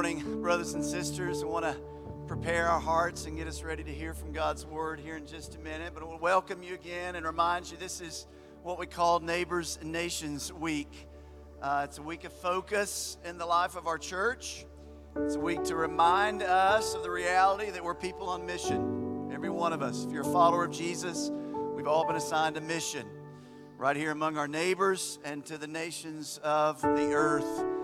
morning, brothers and sisters. I want to prepare our hearts and get us ready to hear from God's word here in just a minute. But I will welcome you again and remind you this is what we call Neighbors and Nations Week. Uh, it's a week of focus in the life of our church. It's a week to remind us of the reality that we're people on mission. Every one of us. If you're a follower of Jesus, we've all been assigned a mission right here among our neighbors and to the nations of the earth.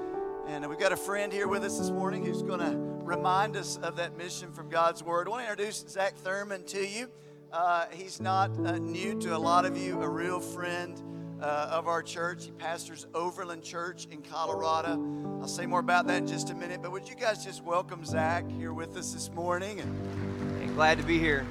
And we've got a friend here with us this morning who's going to remind us of that mission from God's Word. I want to introduce Zack Thurman to you. Uh, he's not uh, new to a lot of you, a real friend uh, of our church. He pastors Overland Church in Colorado. I'll say more about that in just a minute. But would you guys just welcome Zack here with us this morning? And, and glad to be here.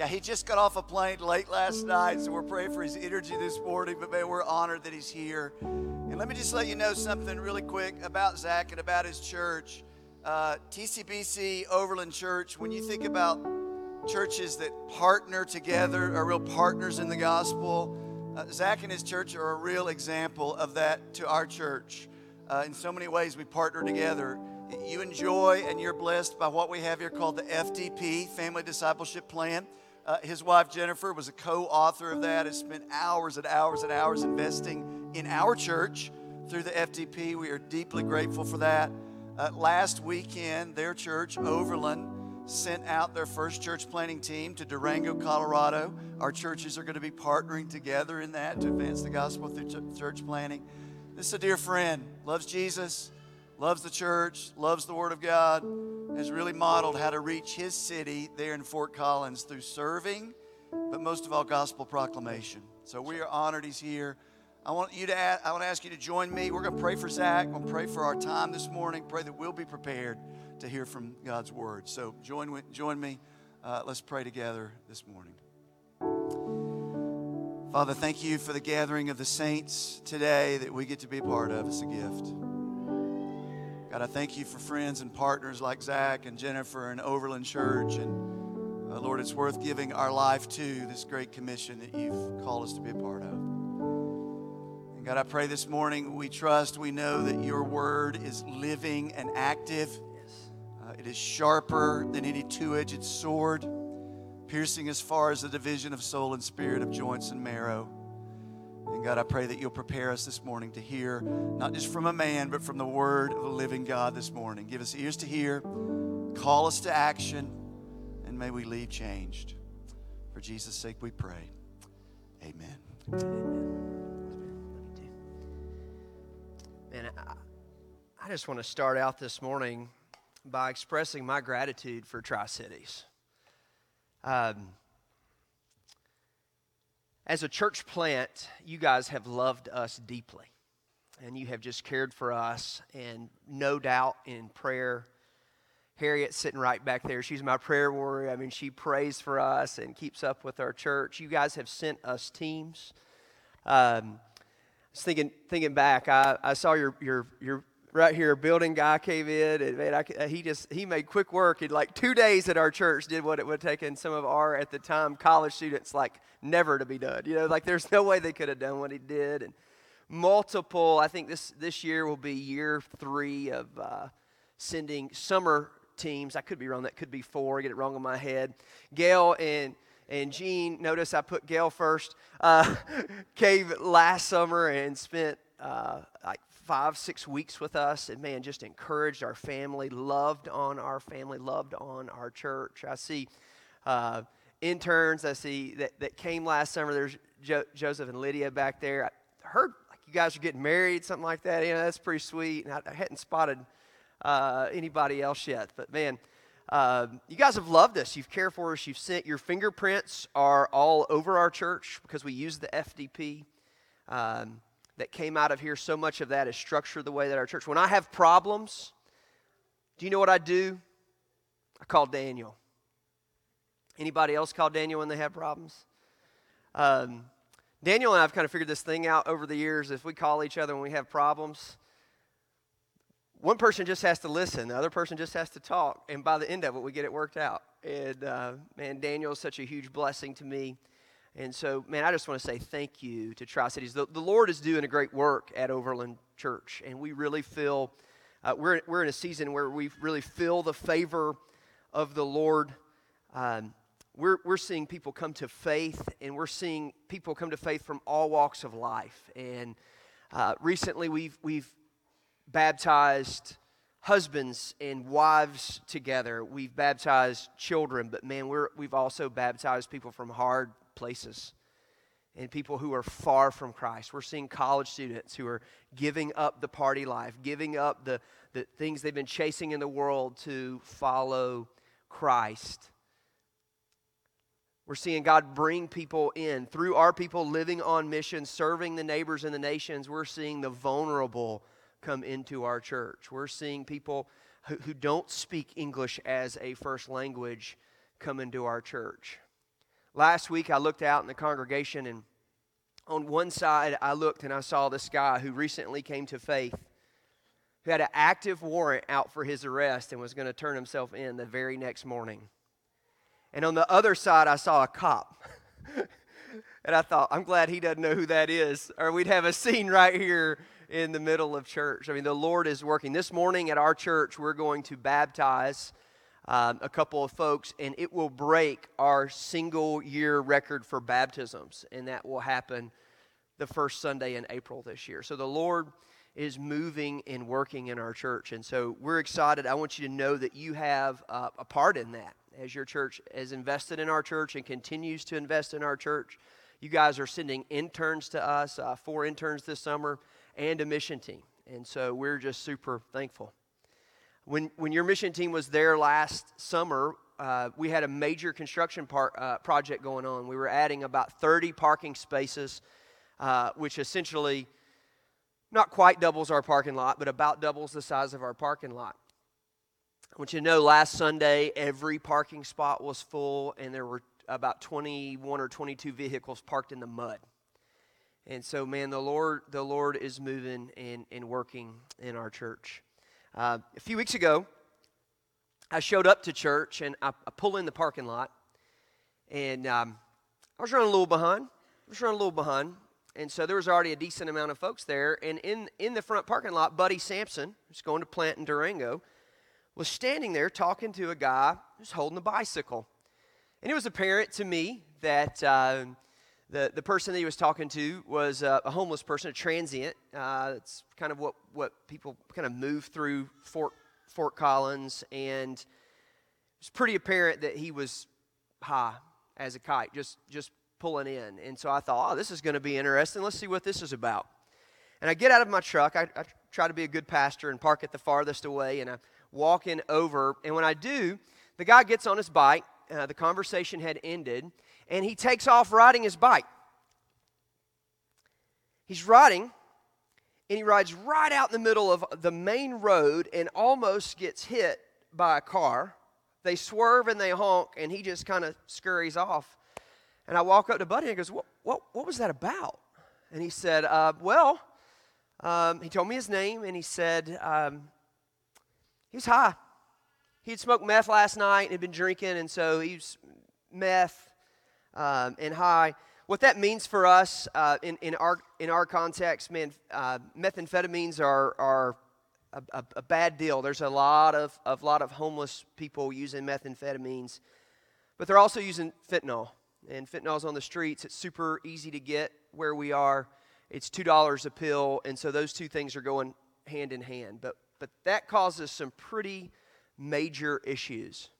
Yeah, he just got off a plane late last night, so we're praying for his energy this morning. But man, we're honored that he's here. And let me just let you know something really quick about Zack and about his church. Uh, TCBC Overland Church, when you think about churches that partner together, are real partners in the gospel, uh, Zack and his church are a real example of that to our church. Uh, in so many ways, we partner together. You enjoy and you're blessed by what we have here called the FDP, Family Discipleship Plan. Uh, his wife Jennifer was a co author of that, has spent hours and hours and hours investing in our church through the FDP. We are deeply grateful for that. Uh, last weekend, their church, Overland, sent out their first church planting team to Durango, Colorado. Our churches are going to be partnering together in that to advance the gospel through church planting. This is a dear friend, loves Jesus, loves the church, loves the Word of God, has really modeled how to reach his city there in Fort Collins through serving, but most of all, gospel proclamation. So we are honored he's here. I want you to ask, I want to ask you to join me. We're going to pray for Zack. We'll pray for our time this morning. Pray that we'll be prepared to hear from God's word. So join join me. Uh, let's pray together this morning. Father, thank you for the gathering of the saints today that we get to be a part of. It's a gift. God, I thank you for friends and partners like Zack and Jennifer and Overland Church. And uh, Lord, it's worth giving our life to this great commission that you've called us to be a part of. And God, I pray this morning we trust, we know that your word is living and active. Uh, it is sharper than any two edged sword, piercing as far as the division of soul and spirit, of joints and marrow and God, I pray that you'll prepare us this morning to hear, not just from a man, but from the word of the living God this morning. Give us ears to hear, call us to action, and may we leave changed. For Jesus' sake we pray. Amen. Amen. Man, I, I just want to start out this morning by expressing my gratitude for Tri Cities. Um, as a church plant, you guys have loved us deeply. And you have just cared for us. And no doubt in prayer, Harriet sitting right back there. She's my prayer warrior. I mean, she prays for us and keeps up with our church. You guys have sent us teams. Um, I was thinking, thinking back, I, I saw your, your, your right here, building guy came in, and man, I, he just he made quick work. In like two days at our church, did what it would have taken some of our at the time college students like never to be done. You know, like there's no way they could have done what he did. And multiple, I think this this year will be year three of uh, sending summer teams. I could be wrong. That could be four. I get it wrong in my head. Gail and and Jean, notice I put Gail first, uh, came last summer and spent uh, like five, six weeks with us, and man, just encouraged our family, loved on our family, loved on our church. I see uh, interns I see that, that came last summer. There's jo- Joseph and Lydia back there. I heard like you guys are getting married, something like that. You know, that's pretty sweet. And I, I hadn't spotted uh, anybody else yet, but man. Uh, you guys have loved us. You've cared for us. You've sent your fingerprints are all over our church because we use the FDP. Um, that came out of here, so much of that is structured the way that our church. When I have problems, do you know what I do? I call Daniel. Anybody else call Daniel when they have problems? Um, Daniel and I have kind of figured this thing out over the years. If we call each other when we have problems, one person just has to listen, the other person just has to talk, and by the end of it, we get it worked out. And uh, man, Daniel is such a huge blessing to me. And so, man, I just want to say thank you to Tri Cities. The, the Lord is doing a great work at Overland church. And we really feel uh, we're, we're in a season where we really feel the favor of the Lord. Um, we're, we're seeing people come to faith, and we're seeing people come to faith from all walks of life. And uh, recently, we've, we've baptized husbands and wives together. We've baptized children, but man, we're, we've also baptized people from hard places and people who are far from Christ. We're seeing college students who are giving up the party life, giving up the, the things they've been chasing in the world to follow Christ. We're seeing God bring people in. Through our people living on mission, serving the neighbors and the nations, we're seeing the vulnerable come into our church. We're seeing people who, who don't speak English as a first language come into our church. Last week, I looked out in the congregation, and on one side, I looked and I saw this guy who recently came to faith, who had an active warrant out for his arrest and was going to turn himself in the very next morning. And on the other side, I saw a cop. and I thought, I'm glad he doesn't know who that is, or we'd have a scene right here in the middle of church. I mean, the Lord is working. This morning at our church, we're going to baptize um, a couple of folks, and it will break our single year record for baptisms, and that will happen the first Sunday in April this year. So the Lord is moving and working in our church, and so we're excited. I want you to know that you have uh, a part in that as your church has invested in our church and continues to invest in our church. You guys are sending interns to us, uh, four interns this summer, and a mission team. And so we're just super thankful. When, when your mission team was there last summer, uh, we had a major construction par- uh, project going on. We were adding about 30 parking spaces, uh, which essentially not quite doubles our parking lot, but about doubles the size of our parking lot. I want you to know last Sunday, every parking spot was full, and there were about 21 or 22 vehicles parked in the mud. And so, man, the Lord, the Lord is moving and, and working in our church. Uh, a few weeks ago, I showed up to church and I, I pull in the parking lot, and um, I was running a little behind. I was running a little behind, and so there was already a decent amount of folks there. And in in the front parking lot, Buddy Sampson, who's going to plant in Durango, was standing there talking to a guy who's holding a bicycle, and it was apparent to me that. Uh, the, the person that he was talking to was a, a homeless person, a transient. Uh, it's kind of what, what people kind of move through Fort, Fort Collins, and it's pretty apparent that he was high as a kite, just, just pulling in. And so I thought, oh, this is going to be interesting. Let's see what this is about. And I get out of my truck. I, I try to be a good pastor and park it the farthest away, and I walk in over. And when I do, the guy gets on his bike. Uh, the conversation had ended and he takes off riding his bike. He's riding, and he rides right out in the middle of the main road and almost gets hit by a car. They swerve and they honk, and he just kind of scurries off. And I walk up to Buddy and goes, What, what, what was that about? And he said, uh, Well, um, he told me his name, and he said, um, He was high. He had smoked meth last night and had been drinking, and so he was meth um, and high. What that means for us uh, in, in, our, in our context, man, uh, methamphetamines are, are a, a, a, bad deal. There's a lot of, a lot of homeless people using methamphetamines, but they're also using fentanyl. And fentanyl's on the streets. It's super easy to get where we are. It's $2 a pill, and so those two things are going hand in hand. But, but that causes some pretty major issues.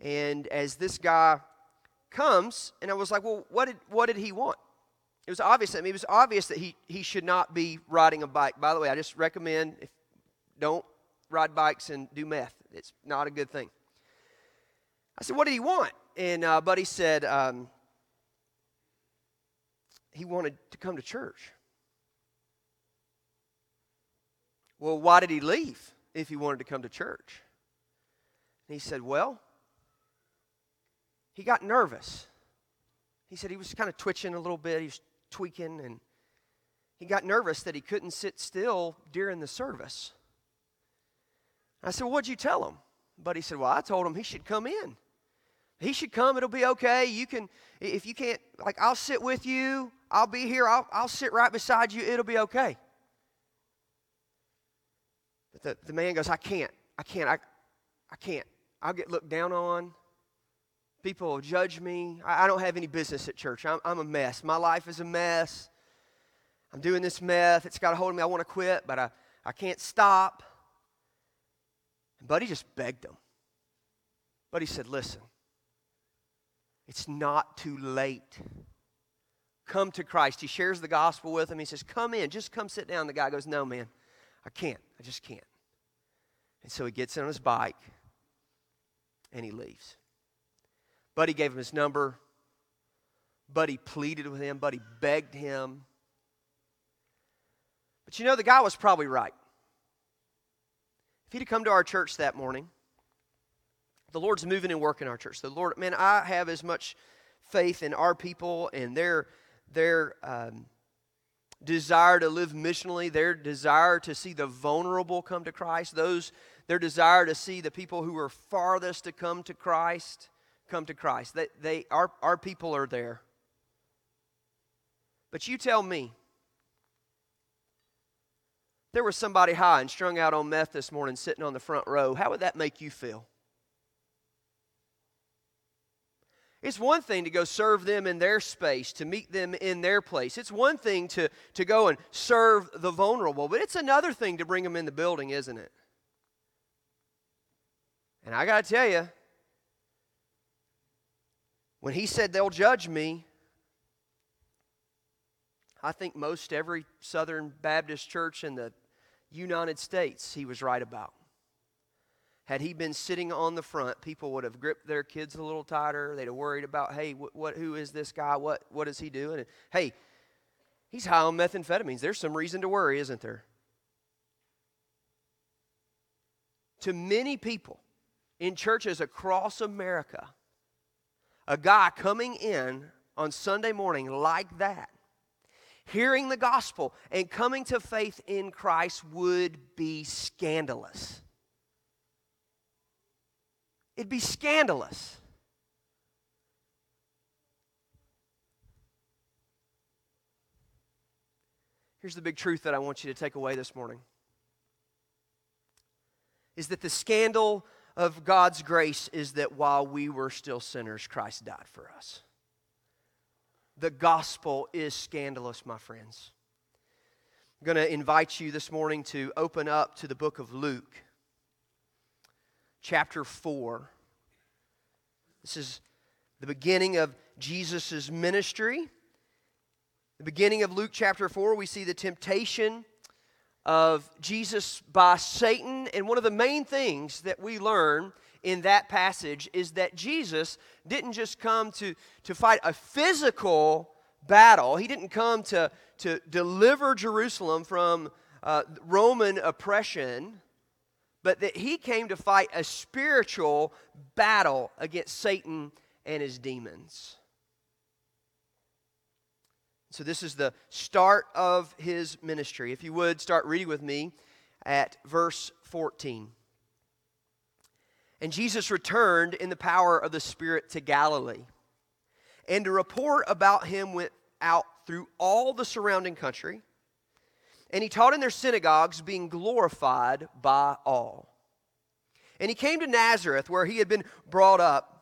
And as this guy comes, and I was like, well, what did, what did he want? It was obvious. I mean, it was obvious that he, he should not be riding a bike. By the way, I just recommend if don't ride bikes and do meth. It's not a good thing. I said, what did he want? And uh, Buddy said um, he wanted to come to church. Well, why did he leave if he wanted to come to church? And he said, well, he got nervous. He said he was kind of twitching a little bit, he was tweaking, and he got nervous that he couldn't sit still during the service. I said, What'd you tell him? But he said, Well, I told him he should come in. He should come. It'll be okay. You can, if you can't, like, I'll sit with you. I'll be here. I'll, I'll sit right beside you. It'll be okay. the, the man goes, I can't. I can't. I, I can't. I'll get looked down on. People judge me. I, I don't have any business at church. I'm, I'm a mess. My life is a mess. I'm doing this meth. It's got a hold of me. I want to quit, but I, I can't stop. And Buddy just begged him. Buddy said, Listen, it's not too late. Come to Christ. He shares the gospel with him. He says, Come in, just come sit down. The guy goes, No, man, I can't. I just can't. And so he gets on his bike and he leaves. Buddy gave him his number. Buddy pleaded with him. Buddy begged him. But you know, the guy was probably right. If he'd have come to our church that morning, the Lord's moving and working our church. The Lord, man, I have as much faith in our people and their their um, desire to live missionally, their desire to see the vulnerable come to Christ, those their desire to see the people who are farthest to come to Christ come to Christ. They, they our, our people are there. But you tell me, there was somebody high and strung out on meth this morning sitting on the front row, how would that make you feel? It's one thing to go serve them in their space, to meet them in their place. It's one thing to, to go and serve the vulnerable, but it's another thing to bring them in the building, isn't it? And I got to tell you, when he said they'll judge me, I think most every Southern Baptist church in the United States he was right about. Had he been sitting on the front, people would have gripped their kids a little tighter. They'd have worried about, hey, what, what who is this guy? What, what is he doing? And, hey, he's high on methamphetamines. There's some reason to worry, isn't there? To many people in churches across America, a guy coming in on Sunday morning like that, hearing the gospel and coming to faith in Christ would be scandalous. It'd be scandalous. Here's the big truth that I want you to take away this morning is that the scandal of God's grace is that while we were still sinners, Christ died for us. The gospel is scandalous, my friends. I'm going to invite you this morning to open up to the book of Luke chapter 4. This is the beginning of Jesus' ministry. The beginning of Luke chapter 4, we see the temptation of Jesus by Satan. And one of the main things that we learn in that passage is that Jesus didn't just come to, to fight a physical battle, he didn't come to, to deliver Jerusalem from uh, Roman oppression but that he came to fight a spiritual battle against Satan and his demons. So, this is the start of his ministry. If you would, start reading with me at verse 14. And Jesus returned in the power of the Spirit to Galilee. And a report about him went out through all the surrounding country and he taught in their synagogues, being glorified by all. And he came to Nazareth, where he had been brought up.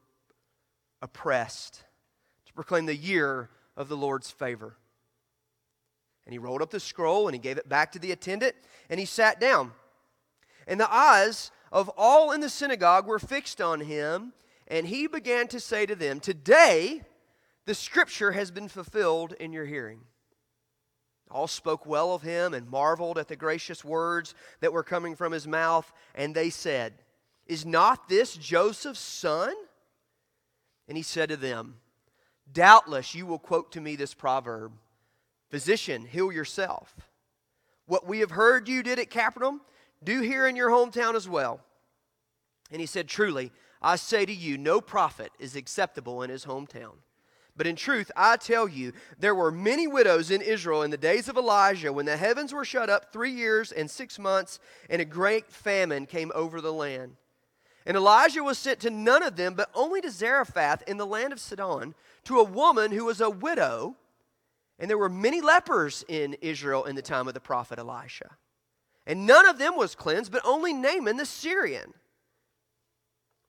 oppressed, to proclaim the year of the Lord's favor. And he rolled up the scroll and he gave it back to the attendant and he sat down. And the eyes of all in the synagogue were fixed on him, and he began to say to them, Today the scripture has been fulfilled in your hearing. All spoke well of him and marveled at the gracious words that were coming from his mouth. And they said, Is not this Joseph's son? And he said to them, Doubtless you will quote to me this proverb Physician, heal yourself. What we have heard you did at Capernaum, do here in your hometown as well. And he said, Truly, I say to you, no prophet is acceptable in his hometown. But in truth, I tell you, there were many widows in Israel in the days of Elijah when the heavens were shut up three years and six months, and a great famine came over the land. And Elijah was sent to none of them, but only to Zarephath in the land of Sidon, to a woman who was a widow. And there were many lepers in Israel in the time of the prophet Elisha. And none of them was cleansed, but only Naaman the Syrian.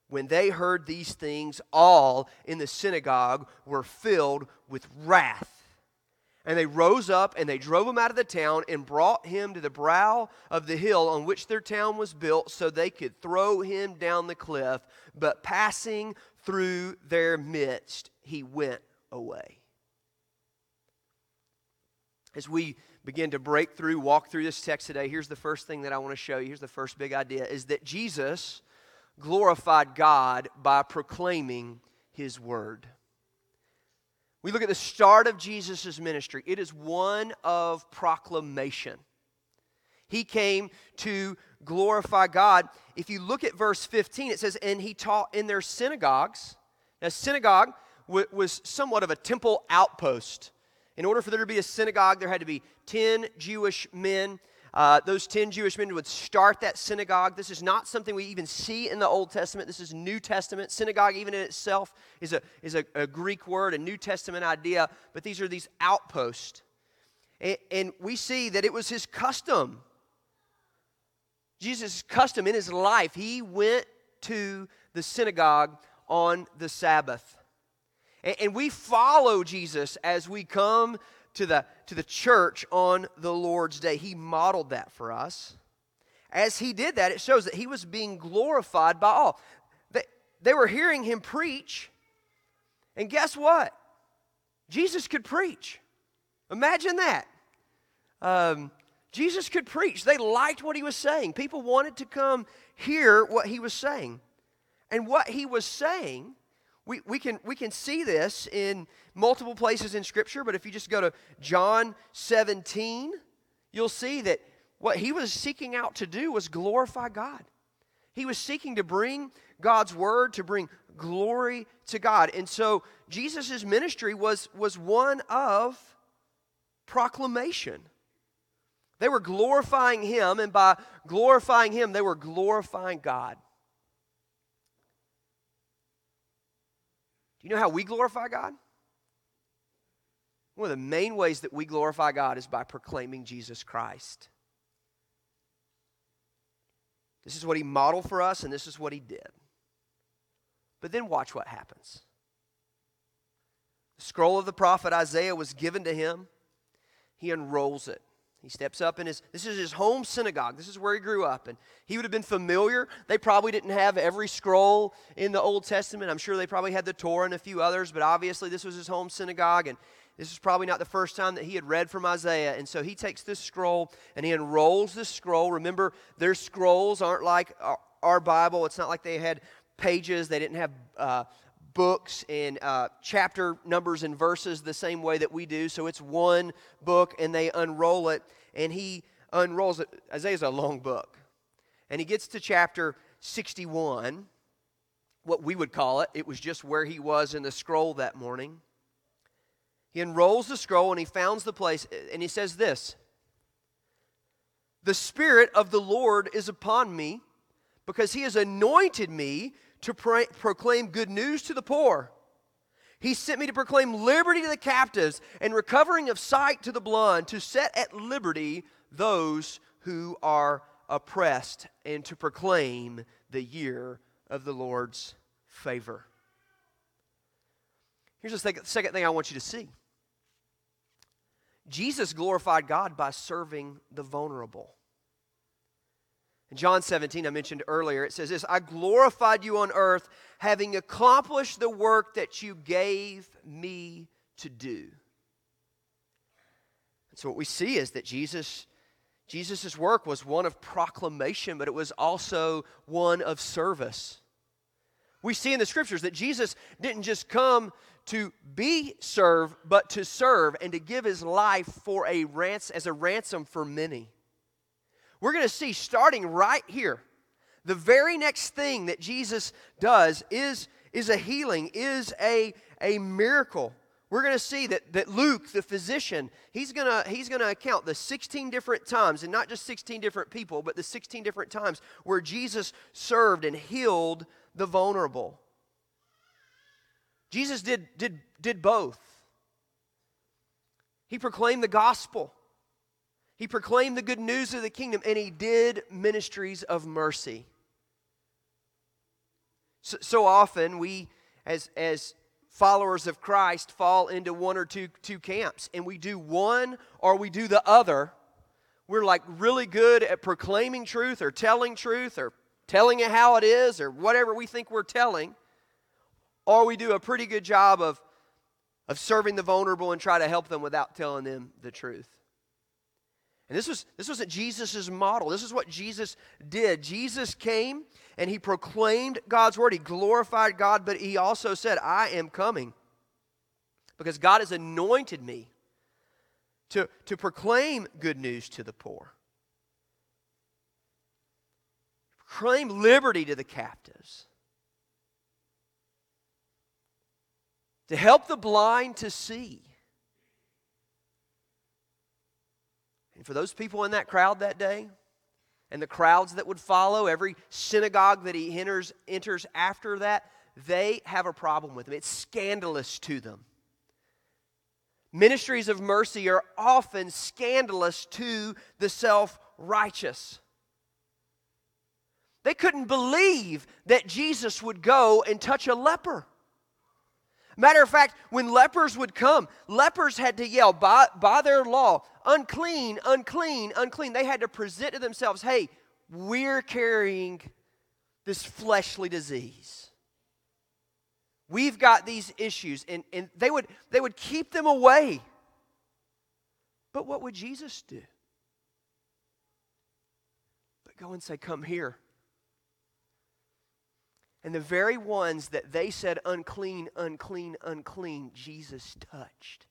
When they heard these things, all in the synagogue were filled with wrath. And they rose up and they drove him out of the town and brought him to the brow of the hill on which their town was built so they could throw him down the cliff. But passing through their midst, he went away. As we begin to break through, walk through this text today, here's the first thing that I want to show you. Here's the first big idea is that Jesus glorified God by proclaiming his word. We look at the start of Jesus' ministry, it is one of proclamation. He came to glorify God. If you look at verse 15, it says, And he taught in their synagogues. Now, synagogue was somewhat of a temple outpost. In order for there to be a synagogue, there had to be 10 Jewish men uh, those 10 Jewish men would start that synagogue. This is not something we even see in the Old Testament. This is New Testament. Synagogue, even in itself, is a, is a, a Greek word, a New Testament idea, but these are these outposts. And, and we see that it was his custom. Jesus' custom in his life. He went to the synagogue on the Sabbath. And, and we follow Jesus as we come to the, to the church on the Lord's day. He modeled that for us. As he did that, it shows that he was being glorified by all. They, they were hearing him preach, and guess what? Jesus could preach. Imagine that. Um, Jesus could preach. They liked what he was saying. People wanted to come hear what he was saying. And what he was saying we, we, can, we can see this in multiple places in Scripture, but if you just go to John 17, you'll see that what he was seeking out to do was glorify God. He was seeking to bring God's word, to bring glory to God. And so Jesus' ministry was, was one of proclamation. They were glorifying him, and by glorifying him, they were glorifying God. Do you know how we glorify God? One of the main ways that we glorify God is by proclaiming Jesus Christ. This is what he modeled for us, and this is what he did. But then watch what happens. The scroll of the prophet Isaiah was given to him, he unrolls it. He steps up in his, this is his home synagogue. This is where he grew up. And he would have been familiar. They probably didn't have every scroll in the Old Testament. I'm sure they probably had the Torah and a few others, but obviously this was his home synagogue. And this is probably not the first time that he had read from Isaiah. And so he takes this scroll and he unrolls this scroll. Remember, their scrolls aren't like our Bible, it's not like they had pages, they didn't have. Uh, books and uh, chapter numbers and verses the same way that we do. So it's one book and they unroll it and he unrolls it. Isaiah's a long book. And he gets to chapter 61, what we would call it. It was just where he was in the scroll that morning. He unrolls the scroll and he founds the place and he says this The Spirit of the Lord is upon me because he has anointed me to pro- proclaim good news to the poor. He sent me to proclaim liberty to the captives and recovering of sight to the blind, to set at liberty those who are oppressed, and to proclaim the year of the Lord's favor. Here's the second thing I want you to see Jesus glorified God by serving the vulnerable. In John 17, I mentioned earlier, it says this I glorified you on earth, having accomplished the work that you gave me to do. And so what we see is that Jesus Jesus' work was one of proclamation, but it was also one of service. We see in the scriptures that Jesus didn't just come to be served, but to serve and to give his life for a rans- as a ransom for many. We're going to see starting right here, the very next thing that Jesus does is, is a healing, is a, a miracle. We're going to see that, that Luke, the physician, he's going to he's to account the 16 different times, and not just 16 different people, but the 16 different times where Jesus served and healed the vulnerable. Jesus did, did, did both. He proclaimed the gospel, he proclaimed the good news of the kingdom, and he did ministries of mercy. So, so often, we, as, as followers of Christ, fall into one or two, two camps, and we do one or we do the other. We're like really good at proclaiming truth or telling truth or telling it how it is or whatever we think we're telling or we do a pretty good job of, of serving the vulnerable and try to help them without telling them the truth. And this was this wasn't Jesus' model. This is what Jesus did. Jesus came and he proclaimed God's word. He glorified God, but he also said, I am coming. Because God has anointed me to, to proclaim good news to the poor. Proclaim liberty to the captives to help the blind to see. And for those people in that crowd that day, and the crowds that would follow, every synagogue that he enters, enters after that, they have a problem with him. It's scandalous to them. Ministries of mercy are often scandalous to the self righteous. They couldn't believe that Jesus would go and touch a leper. Matter of fact, when lepers would come, lepers had to yell by, by their law, unclean, unclean, unclean. They had to present to themselves, hey, we're carrying this fleshly disease. We've got these issues, and, and they, would, they would keep them away. But what would Jesus do? But go and say, Come here. And the very ones that they said unclean, unclean, unclean, Jesus touched.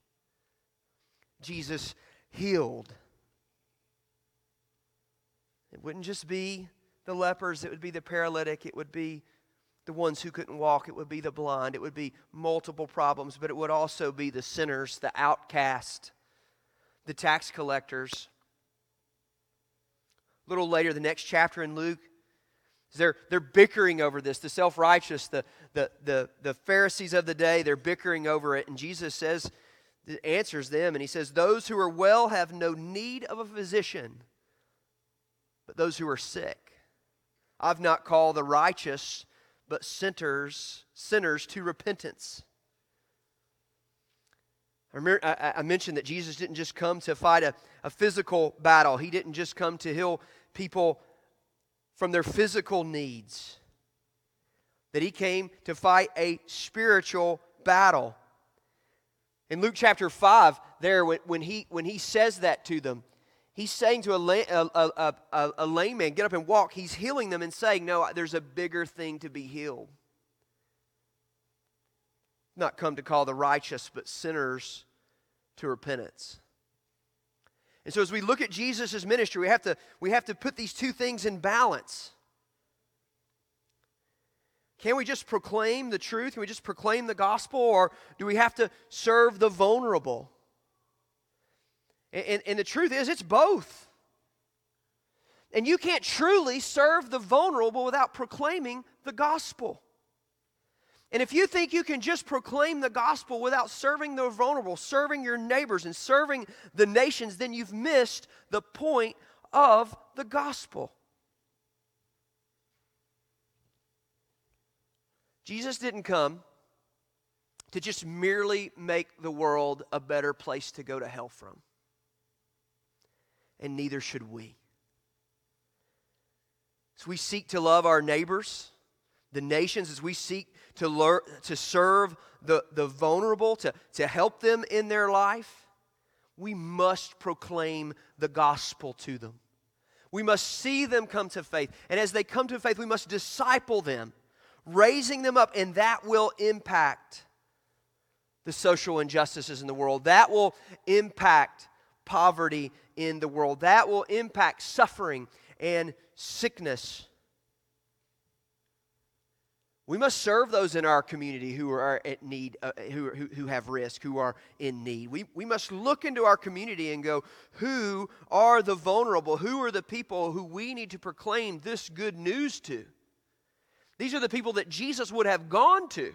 Jesus healed. It wouldn't just be the lepers, it would be the paralytic, it would be the ones who couldn't walk, it would be the blind, it would be multiple problems, but it would also be the sinners, the outcast, the tax collectors. A little later, the next chapter in Luke, they're, they're bickering over this. The self righteous, the, the, the, the Pharisees of the day, they're bickering over it. And Jesus says, answers them, and he says, Those who are well have no need of a physician, but those who are sick. I've not called the righteous, but sinners, sinners to repentance. I, remember, I, I mentioned that Jesus didn't just come to fight a, a physical battle, he didn't just come to heal people from their physical needs, that he came to fight a spiritual battle. In Luke chapter 5, there, when he, when he says that to them, he's saying to a, a, a, a, a lame man, get up and walk. He's healing them and saying, no, there's a bigger thing to be healed. Not come to call the righteous, but sinners to repentance. And so as we look at Jesus' ministry, we have, to, we have to put these two things in balance. Can we just proclaim the truth? Can we just proclaim the gospel? Or do we have to serve the vulnerable? And, and, and the truth is, it's both. And you can't truly serve the vulnerable without proclaiming the gospel. And if you think you can just proclaim the gospel without serving the vulnerable, serving your neighbors, and serving the nations, then you've missed the point of the gospel. Jesus didn't come to just merely make the world a better place to go to hell from. And neither should we. As we seek to love our neighbors, the nations, as we seek to, learn, to serve the, the vulnerable, to, to help them in their life, we must proclaim the gospel to them. We must see them come to faith. And as they come to faith, we must disciple them, raising them up, and that will impact the social injustices in the world. That will impact poverty in the world. That will impact suffering and sickness. We must serve those in our community who are at need, uh, who, who, who have risk, who are in need. We, we must look into our community and go, who are the vulnerable? Who are the people who we need to proclaim this good news to? These are the people that Jesus would have gone to.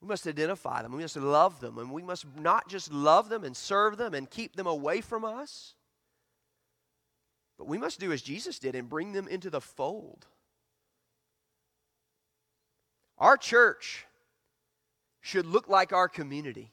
We must identify them. We must love them. And we must not just love them and serve them and keep them away from us, but we must do as Jesus did and bring them into the fold. Our church should look like our community.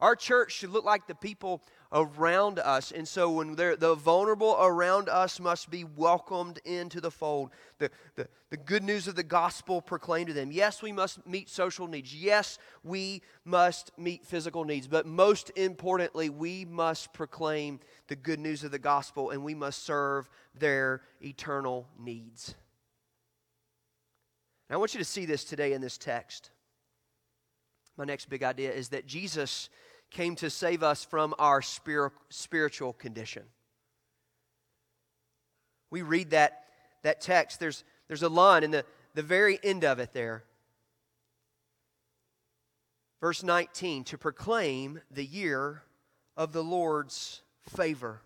Our church should look like the people around us. And so when the vulnerable around us must be welcomed into the fold. The, the, the good news of the gospel proclaimed to them. Yes, we must meet social needs. Yes, we must meet physical needs. But most importantly, we must proclaim the good news of the gospel and we must serve their eternal needs. I want you to see this today in this text. My next big idea is that Jesus came to save us from our spiritual condition. We read that, that text, there's, there's a line in the, the very end of it there. Verse 19 to proclaim the year of the Lord's favor.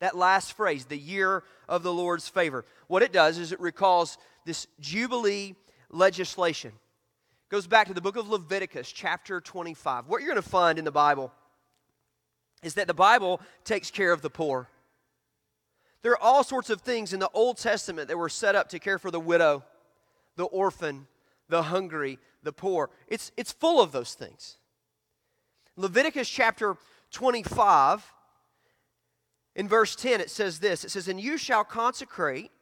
That last phrase, the year of the Lord's favor. What it does is it recalls this Jubilee legislation. It goes back to the book of Leviticus, chapter 25. What you're going to find in the Bible is that the Bible takes care of the poor. There are all sorts of things in the Old Testament that were set up to care for the widow, the orphan, the hungry, the poor. It's, it's full of those things. Leviticus chapter 25, in verse 10, it says this It says, And you shall consecrate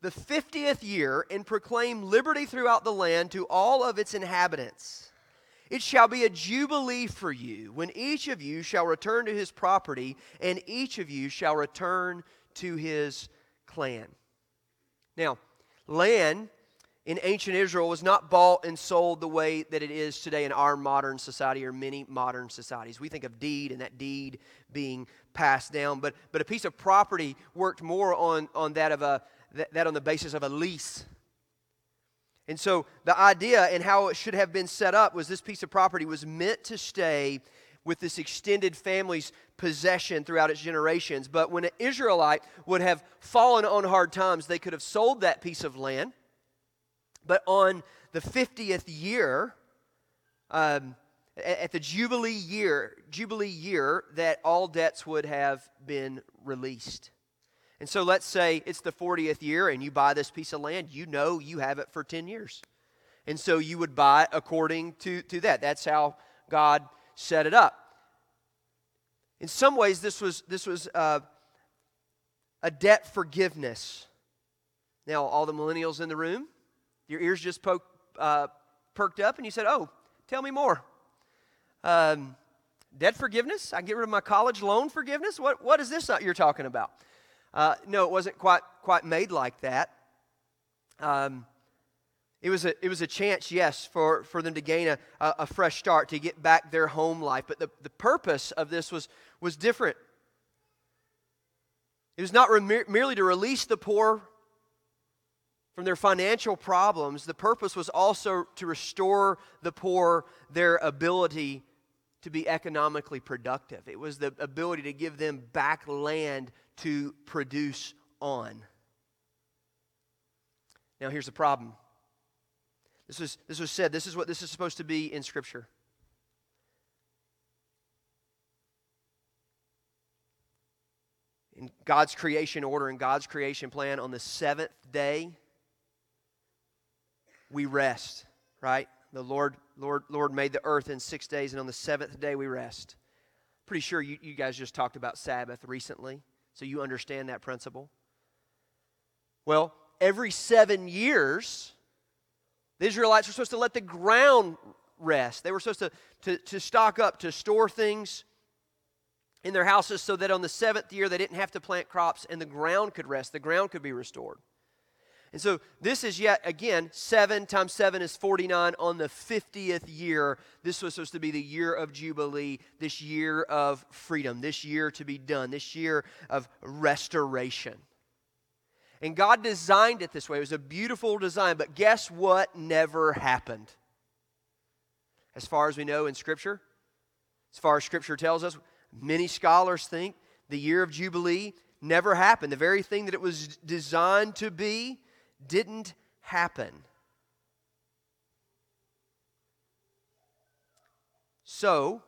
the 50th year and proclaim liberty throughout the land to all of its inhabitants. It shall be a jubilee for you when each of you shall return to his property, and each of you shall return to his clan. Now, land in ancient Israel was not bought and sold the way that it is today in our modern society or many modern societies. We think of deed and that deed being passed down, but, but a piece of property worked more on, on that of a, that, on the basis of a lease. And so the idea and how it should have been set up was this piece of property was meant to stay with this extended family's possession throughout its generations. But when an Israelite would have fallen on hard times, they could have sold that piece of land. But on the 50th year, um, at the Jubilee year, Jubilee year, that all debts would have been released. And so let's say it's the 40th year and you buy this piece of land, you know you have it for 10 years. And so you would buy according to, to that. That's how God set it up. In some ways, this was, this was uh, a debt forgiveness. Now, all the millennials in the room, your ears just poke, uh, perked up, and you said, Oh, tell me more. Um, debt forgiveness? I can get rid of my college loan forgiveness? What, what is this you're talking about? Uh, no, it wasn't quite, quite made like that. Um, it was, a, it was a chance, yes, for, for them to gain a, a, fresh start, to get back their home life. But the, the purpose of this was, was different. It was not re- merely to release the poor from their financial problems, the purpose was also to restore the poor their ability to be economically productive. It was the ability to give them back land to produce on. Now, here's the problem. This was, this was said, this is what this is supposed to be in Scripture. In God's creation order and God's creation plan, on the seventh day, we rest, right? The Lord, Lord, Lord made the earth in six days, and on the seventh day we rest. Pretty sure you, you guys just talked about Sabbath recently. So you understand that principle? Well, every seven years, the Israelites were supposed to let the ground rest. They were supposed to, to, to stock up, to store things in their houses so that on the seventh year they didn't have to plant crops and the ground could rest, the ground could be restored. And so this is yet again, 7 times 7 is 49 on the 50th year. This was supposed to be the year of Jubilee, this year of freedom, this year to be done, this year of restoration. And God designed it this way. It was a beautiful design, but guess what never happened? As far as we know in Scripture, as far as Scripture tells us, many scholars think the year of Jubilee never happened. The very thing that it was designed to be didn't happen. So,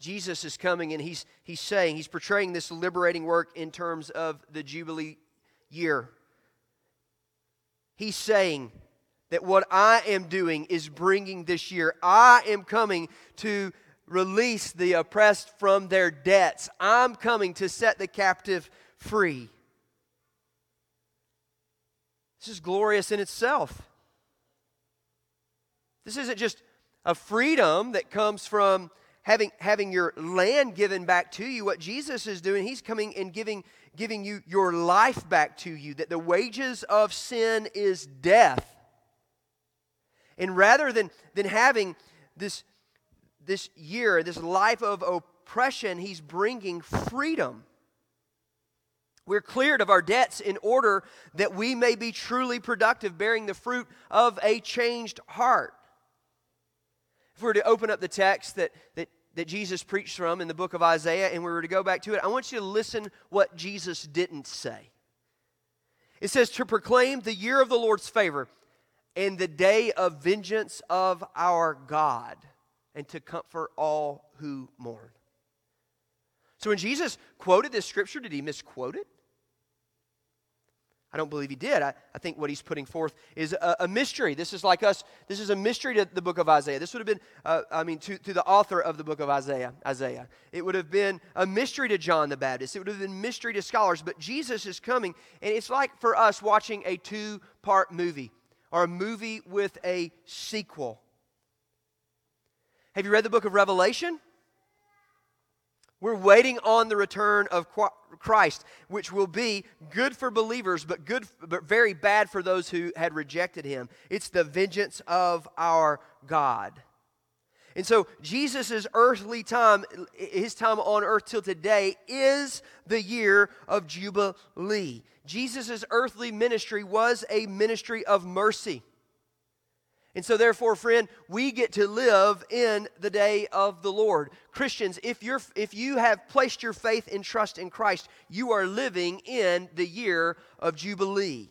Jesus is coming and he's, he's saying, he's portraying this liberating work in terms of the Jubilee year. He's saying that what I am doing is bringing this year. I am coming to release the oppressed from their debts. I'm coming to set the captive free. This is glorious in itself. This isn't just a freedom that comes from having, having your land given back to you. What Jesus is doing, He's coming and giving, giving you your life back to you, that the wages of sin is death. And rather than, than having this, this year, this life of oppression, He's bringing freedom. We're cleared of our debts in order that we may be truly productive, bearing the fruit of a changed heart. If we were to open up the text that, that, that Jesus preached from in the book of Isaiah and we were to go back to it, I want you to listen what Jesus didn't say. It says, To proclaim the year of the Lord's favor and the day of vengeance of our God, and to comfort all who mourn. So when Jesus quoted this scripture, did he misquote it? I don't believe he did. I, I think what he's putting forth is a, a, mystery. This is like us, this is a mystery to the book of Isaiah. This would have been, uh, I mean, to, to the author of the book of Isaiah, Isaiah. It would have been a mystery to John the Baptist. It would have been mystery to scholars. But Jesus is coming, and it's like for us watching a two part movie or a movie with a sequel. Have you read the book of Revelation? We're waiting on the return of Christ, which will be good for believers, but good, but very bad for those who had rejected Him. It's the vengeance of our God. And so Jesus' earthly time, his time on earth till today, is the year of Jubilee. Jesus' earthly ministry was a ministry of mercy. And so, therefore, friend, we get to live in the day of the Lord. Christians, if, you're, if you have placed your faith and trust in Christ, you are living in the year of Jubilee.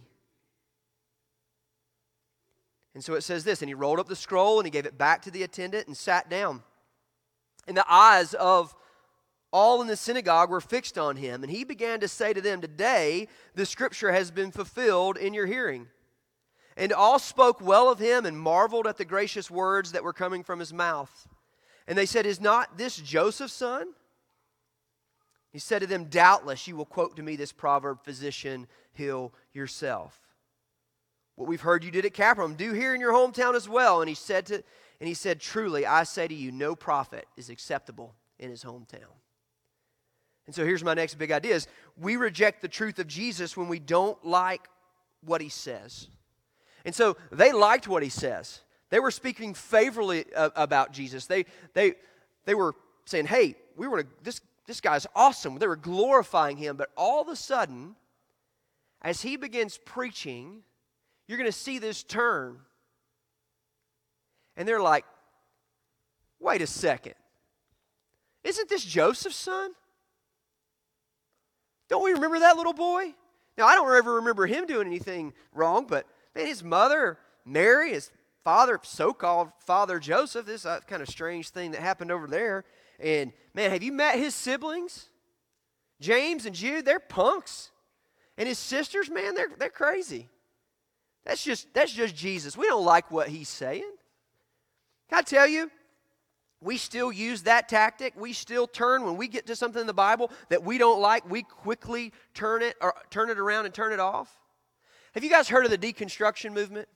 And so it says this, and he rolled up the scroll and he gave it back to the attendant and sat down. And the eyes of all in the synagogue were fixed on him. And he began to say to them, Today the scripture has been fulfilled in your hearing. And all spoke well of him and marveled at the gracious words that were coming from his mouth. And they said, Is not this Joseph's son? He said to them, Doubtless you will quote to me this proverb, Physician, heal yourself. What we've heard you did at Capernaum, do here in your hometown as well. And he said to and he said, Truly, I say to you, no prophet is acceptable in his hometown. And so here's my next big idea is we reject the truth of Jesus when we don't like what he says. And so they liked what he says. They were speaking favorably uh, about Jesus. They, they, they were saying, hey, we were this, this guy's awesome. They were glorifying him. But all of a sudden, as he begins preaching, you're going to see this turn. And they're like, wait a second. Isn't this Joseph's son? Don't we remember that little boy? Now, I don't ever remember him doing anything wrong, but Man, his mother, Mary, his father, so called father Joseph, this uh, kind of strange thing that happened over there. And man, have you met his siblings? James and Jude, they're punks. And his sisters, man, they're, they're crazy. That's just, that's just Jesus. We don't like what he's saying. Can I tell you? We still use that tactic. We still turn when we get to something in the Bible that we don't like, we quickly turn it or turn it around and turn it off. Have you guys heard of the deconstruction movement?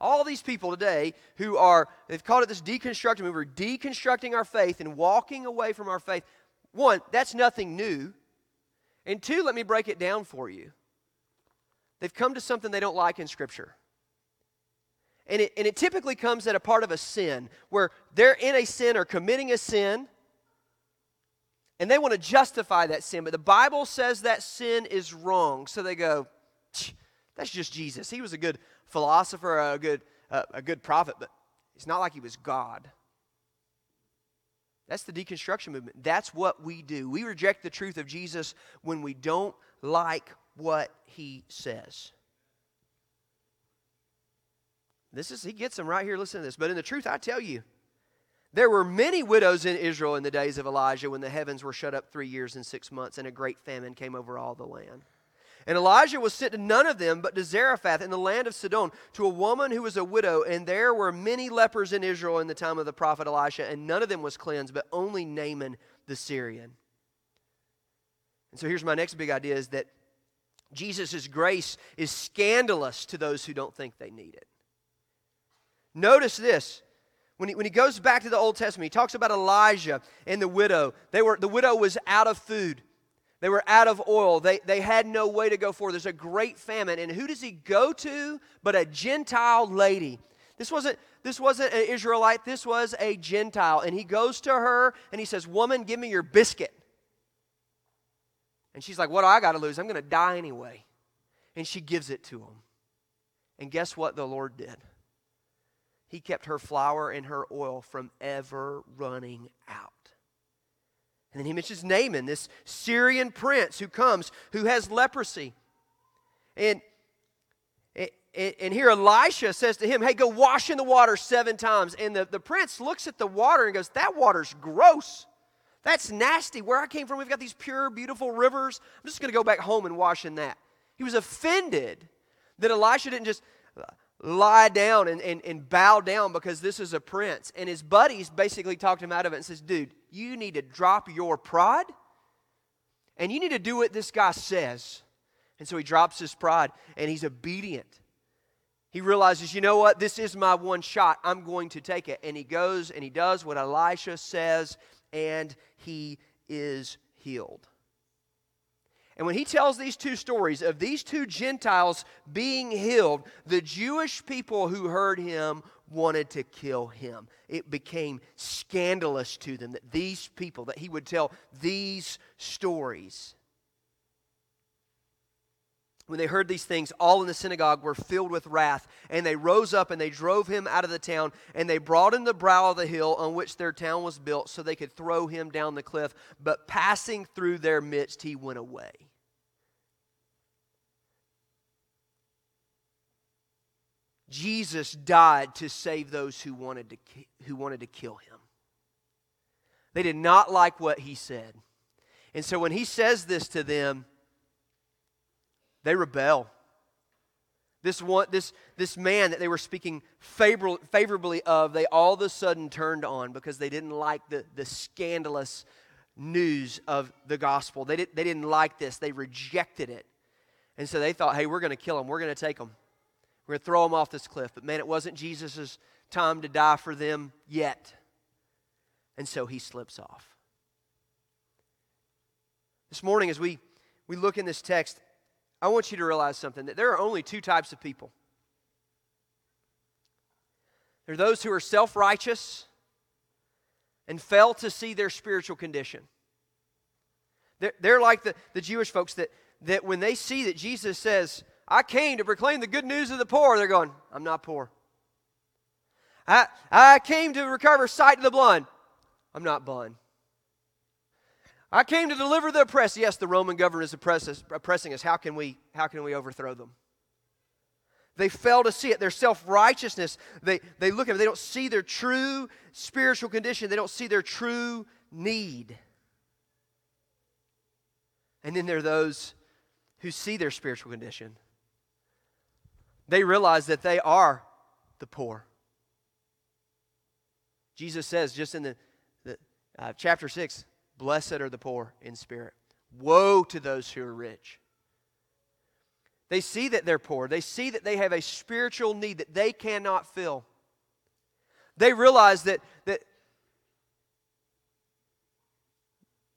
All these people today who are, they've called it this deconstruction movement. We're deconstructing our faith and walking away from our faith. One, that's nothing new. And two, let me break it down for you. They've come to something they don't like in Scripture. And it, and it typically comes at a part of a sin where they're in a sin or committing a sin and they want to justify that sin, but the Bible says that sin is wrong. So they go, that's just Jesus. He was a good philosopher, a good, uh, a good prophet, but it's not like he was God. That's the deconstruction movement. That's what we do. We reject the truth of Jesus when we don't like what he says. This is, he gets them right here. Listen to this. But in the truth, I tell you, there were many widows in Israel in the days of Elijah when the heavens were shut up three years and six months, and a great famine came over all the land. And Elijah was sent to none of them, but to Zarephath in the land of Sidon, to a woman who was a widow. And there were many lepers in Israel in the time of the prophet Elisha, and none of them was cleansed, but only Naaman the Syrian. And so here's my next big idea is that Jesus' grace is scandalous to those who don't think they need it. Notice this. When he, when he goes back to the Old Testament, he talks about Elijah and the widow. They were, the widow was out of food. They were out of oil. They, they had no way to go forward. There's a great famine. And who does he go to but a Gentile lady? This wasn't, this wasn't an Israelite, this was a Gentile. And he goes to her and he says, Woman, give me your biscuit. And she's like, What do I got to lose? I'm going to die anyway. And she gives it to him. And guess what the Lord did? He kept her flour and her oil from ever running out. And then he mentions Naaman, this Syrian prince who comes, who has leprosy. And, and here Elisha says to him, Hey, go wash in the water seven times. And the, the prince looks at the water and goes, That water's gross. That's nasty. Where I came from, we've got these pure, beautiful rivers. I'm just going to go back home and wash in that. He was offended that Elisha didn't just lie down and, and, and bow down because this is a prince. And his buddies basically talked him out of it and says, dude, you need to drop your pride and you need to do what this guy says. And so he drops his pride and he's obedient. He realizes, you know what? This is my one shot. I'm going to take it. And he goes and he does what Elisha says, and he is healed. And when he tells these two stories of these two Gentiles being healed, the Jewish people who heard him wanted to kill him. It became scandalous to them that these people, that he would tell these stories. When they heard these things, all in the synagogue were filled with wrath, and they rose up and they drove him out of the town, and they brought him the brow of the hill on which their town was built, so they could throw him down the cliff. But passing through their midst, he went away. Jesus died to save those who wanted to, who wanted to kill him. They did not like what he said. And so when he says this to them, they rebel. This, one, this, this man that they were speaking favor, favorably of, they all of a sudden turned on because they didn't like the, the scandalous news of the gospel. They, did, they didn't like this, they rejected it. And so they thought, hey, we're going to kill him, we're going to take him. We're going to throw them off this cliff. But man, it wasn't Jesus' time to die for them yet. And so he slips off. This morning, as we, we look in this text, I want you to realize something that there are only two types of people. There are those who are self righteous and fail to see their spiritual condition. They're, they're like the, the Jewish folks that, that when they see that Jesus says, I came to proclaim the good news of the poor. They're going, I'm not poor. I, I came to recover sight to the blind. I'm not blind. I came to deliver the oppressed. Yes, the Roman government is oppressing us. How can we, how can we overthrow them? They fail to see it. Their self righteousness, they, they look at it, they don't see their true spiritual condition, they don't see their true need. And then there are those who see their spiritual condition they realize that they are the poor. Jesus says just in the, the uh, chapter 6 Blessed are the poor in spirit. Woe to those who are rich. They see that they're poor. They see that they have a spiritual need that they cannot fill. They realize that, that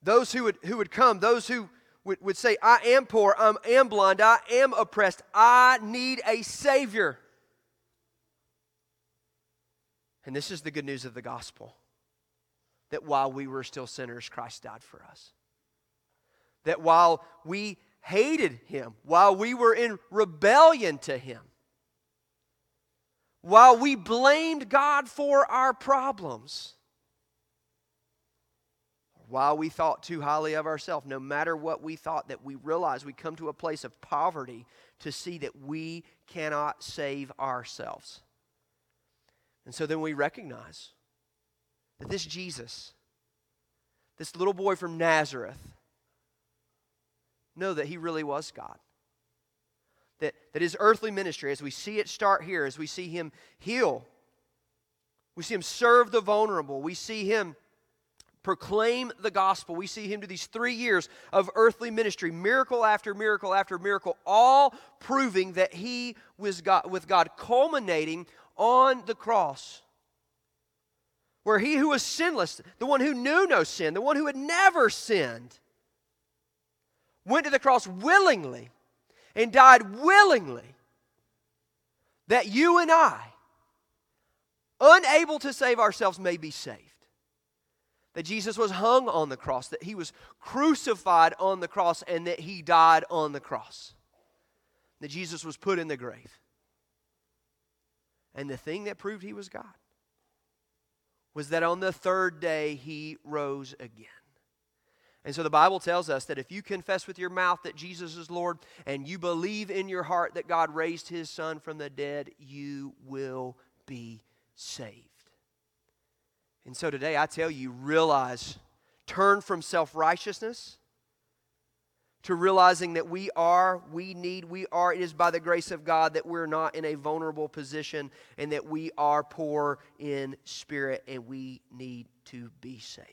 those who would, who would come, those who would, would say, I am poor, I am blind, I am oppressed, I need a Savior. And this is the good news of the gospel that while we were still sinners, Christ died for us. That while we hated Him, while we were in rebellion to Him, while we blamed God for our problems, while we thought too highly of ourselves, no matter what we thought, that we realize we come to a place of poverty to see that we cannot save ourselves. And so then we recognize that this Jesus, this little boy from Nazareth, know that he really was God. That, that his earthly ministry, as we see it start here, as we see him heal, we see him serve the vulnerable, we see him proclaim the gospel. We see him do these three years of earthly ministry, miracle after miracle after miracle, all proving that he was God, with God, culminating on the cross. Where he who was sinless, the one who knew no sin, the one who had never sinned, went to the cross willingly and died willingly that you and I, unable to save ourselves, may be saved that Jesus was hung on the cross, that he was crucified on the cross, and that he died on the cross. That Jesus was put in the grave. And the thing that proved he was God was that on the third day he rose again. And so the Bible tells us that if you confess with your mouth that Jesus is Lord and you believe in your heart that God raised his son from the dead, you will be saved. And so today, I tell you, realize, turn from self righteousness to realizing that we are, we need, we are, it is by the grace of God that we're not in a vulnerable position and that we are poor in spirit and we need to be saved.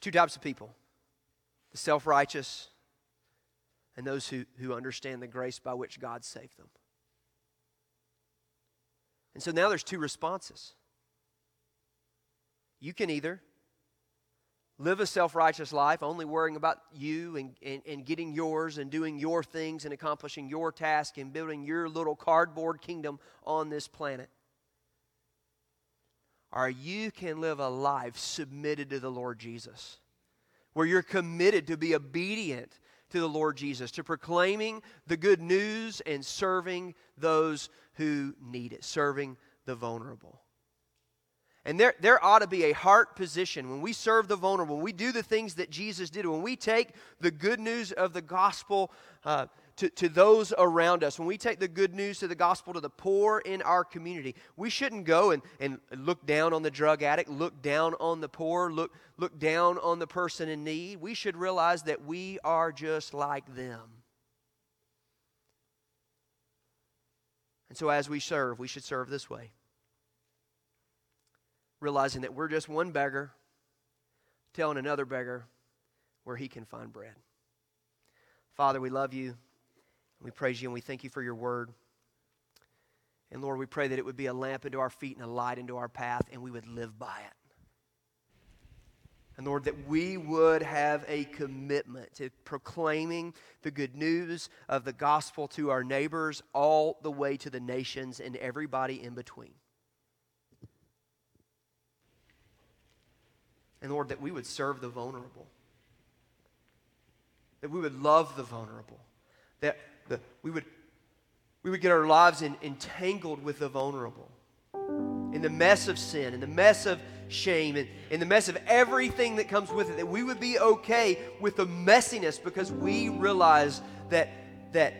Two types of people the self righteous and those who, who understand the grace by which God saved them. And so now there's two responses. You can either live a self righteous life, only worrying about you and, and, and, getting yours and doing your things and accomplishing your task and building your little cardboard kingdom on this planet. Or you can live a life submitted to the Lord Jesus, where you're committed to be obedient to the Lord Jesus, to proclaiming the good news and serving those who need it, serving the vulnerable. And there, there ought to be a heart position when we serve the vulnerable, when we do the things that Jesus did, when we take the good news of the gospel uh, to, to those around us, when we take the good news to the gospel to the poor in our community, we shouldn't go and, and look down on the drug addict, look down on the poor, look, look down on the person in need. We should realize that we are just like them. And so, as we serve, we should serve this way realizing that we're just one beggar telling another beggar where he can find bread. Father, we love you. We praise you and we thank you for your word. And Lord, we pray that it would be a lamp into our feet and a light into our path, and we would live by it. And Lord, that we would have a commitment to proclaiming the good news of the gospel to our neighbors all the way to the nations and everybody in between. And Lord, that we would serve the vulnerable, that we would love the vulnerable, that we, would, we would get our lives in, entangled with the vulnerable, in the mess of sin, in the mess of shame, and in the mess of everything that comes with it, that we would be okay with the messiness because we realize that, that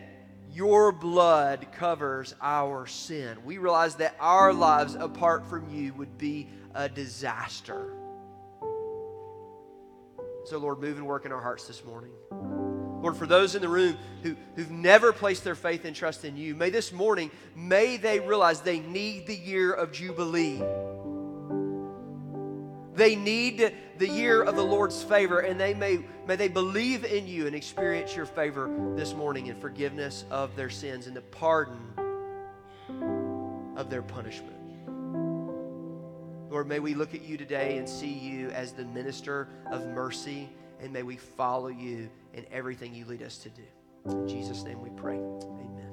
your blood covers our sin. We realize that our lives apart from you would be a disaster. So, Lord, move and work in our hearts this morning. Lord, for those in the room who, who've never placed their faith and trust in you, may this morning, may they realize they need the year of Jubilee. They need the year of the Lord's favor, and they may, may they believe in you and experience your favor this morning and forgiveness of their sins and the pardon of their punishment. Lord, may we look at you today and see you as the minister of mercy, and may we follow you in everything you lead us to do. In Jesus' name we pray. Amen.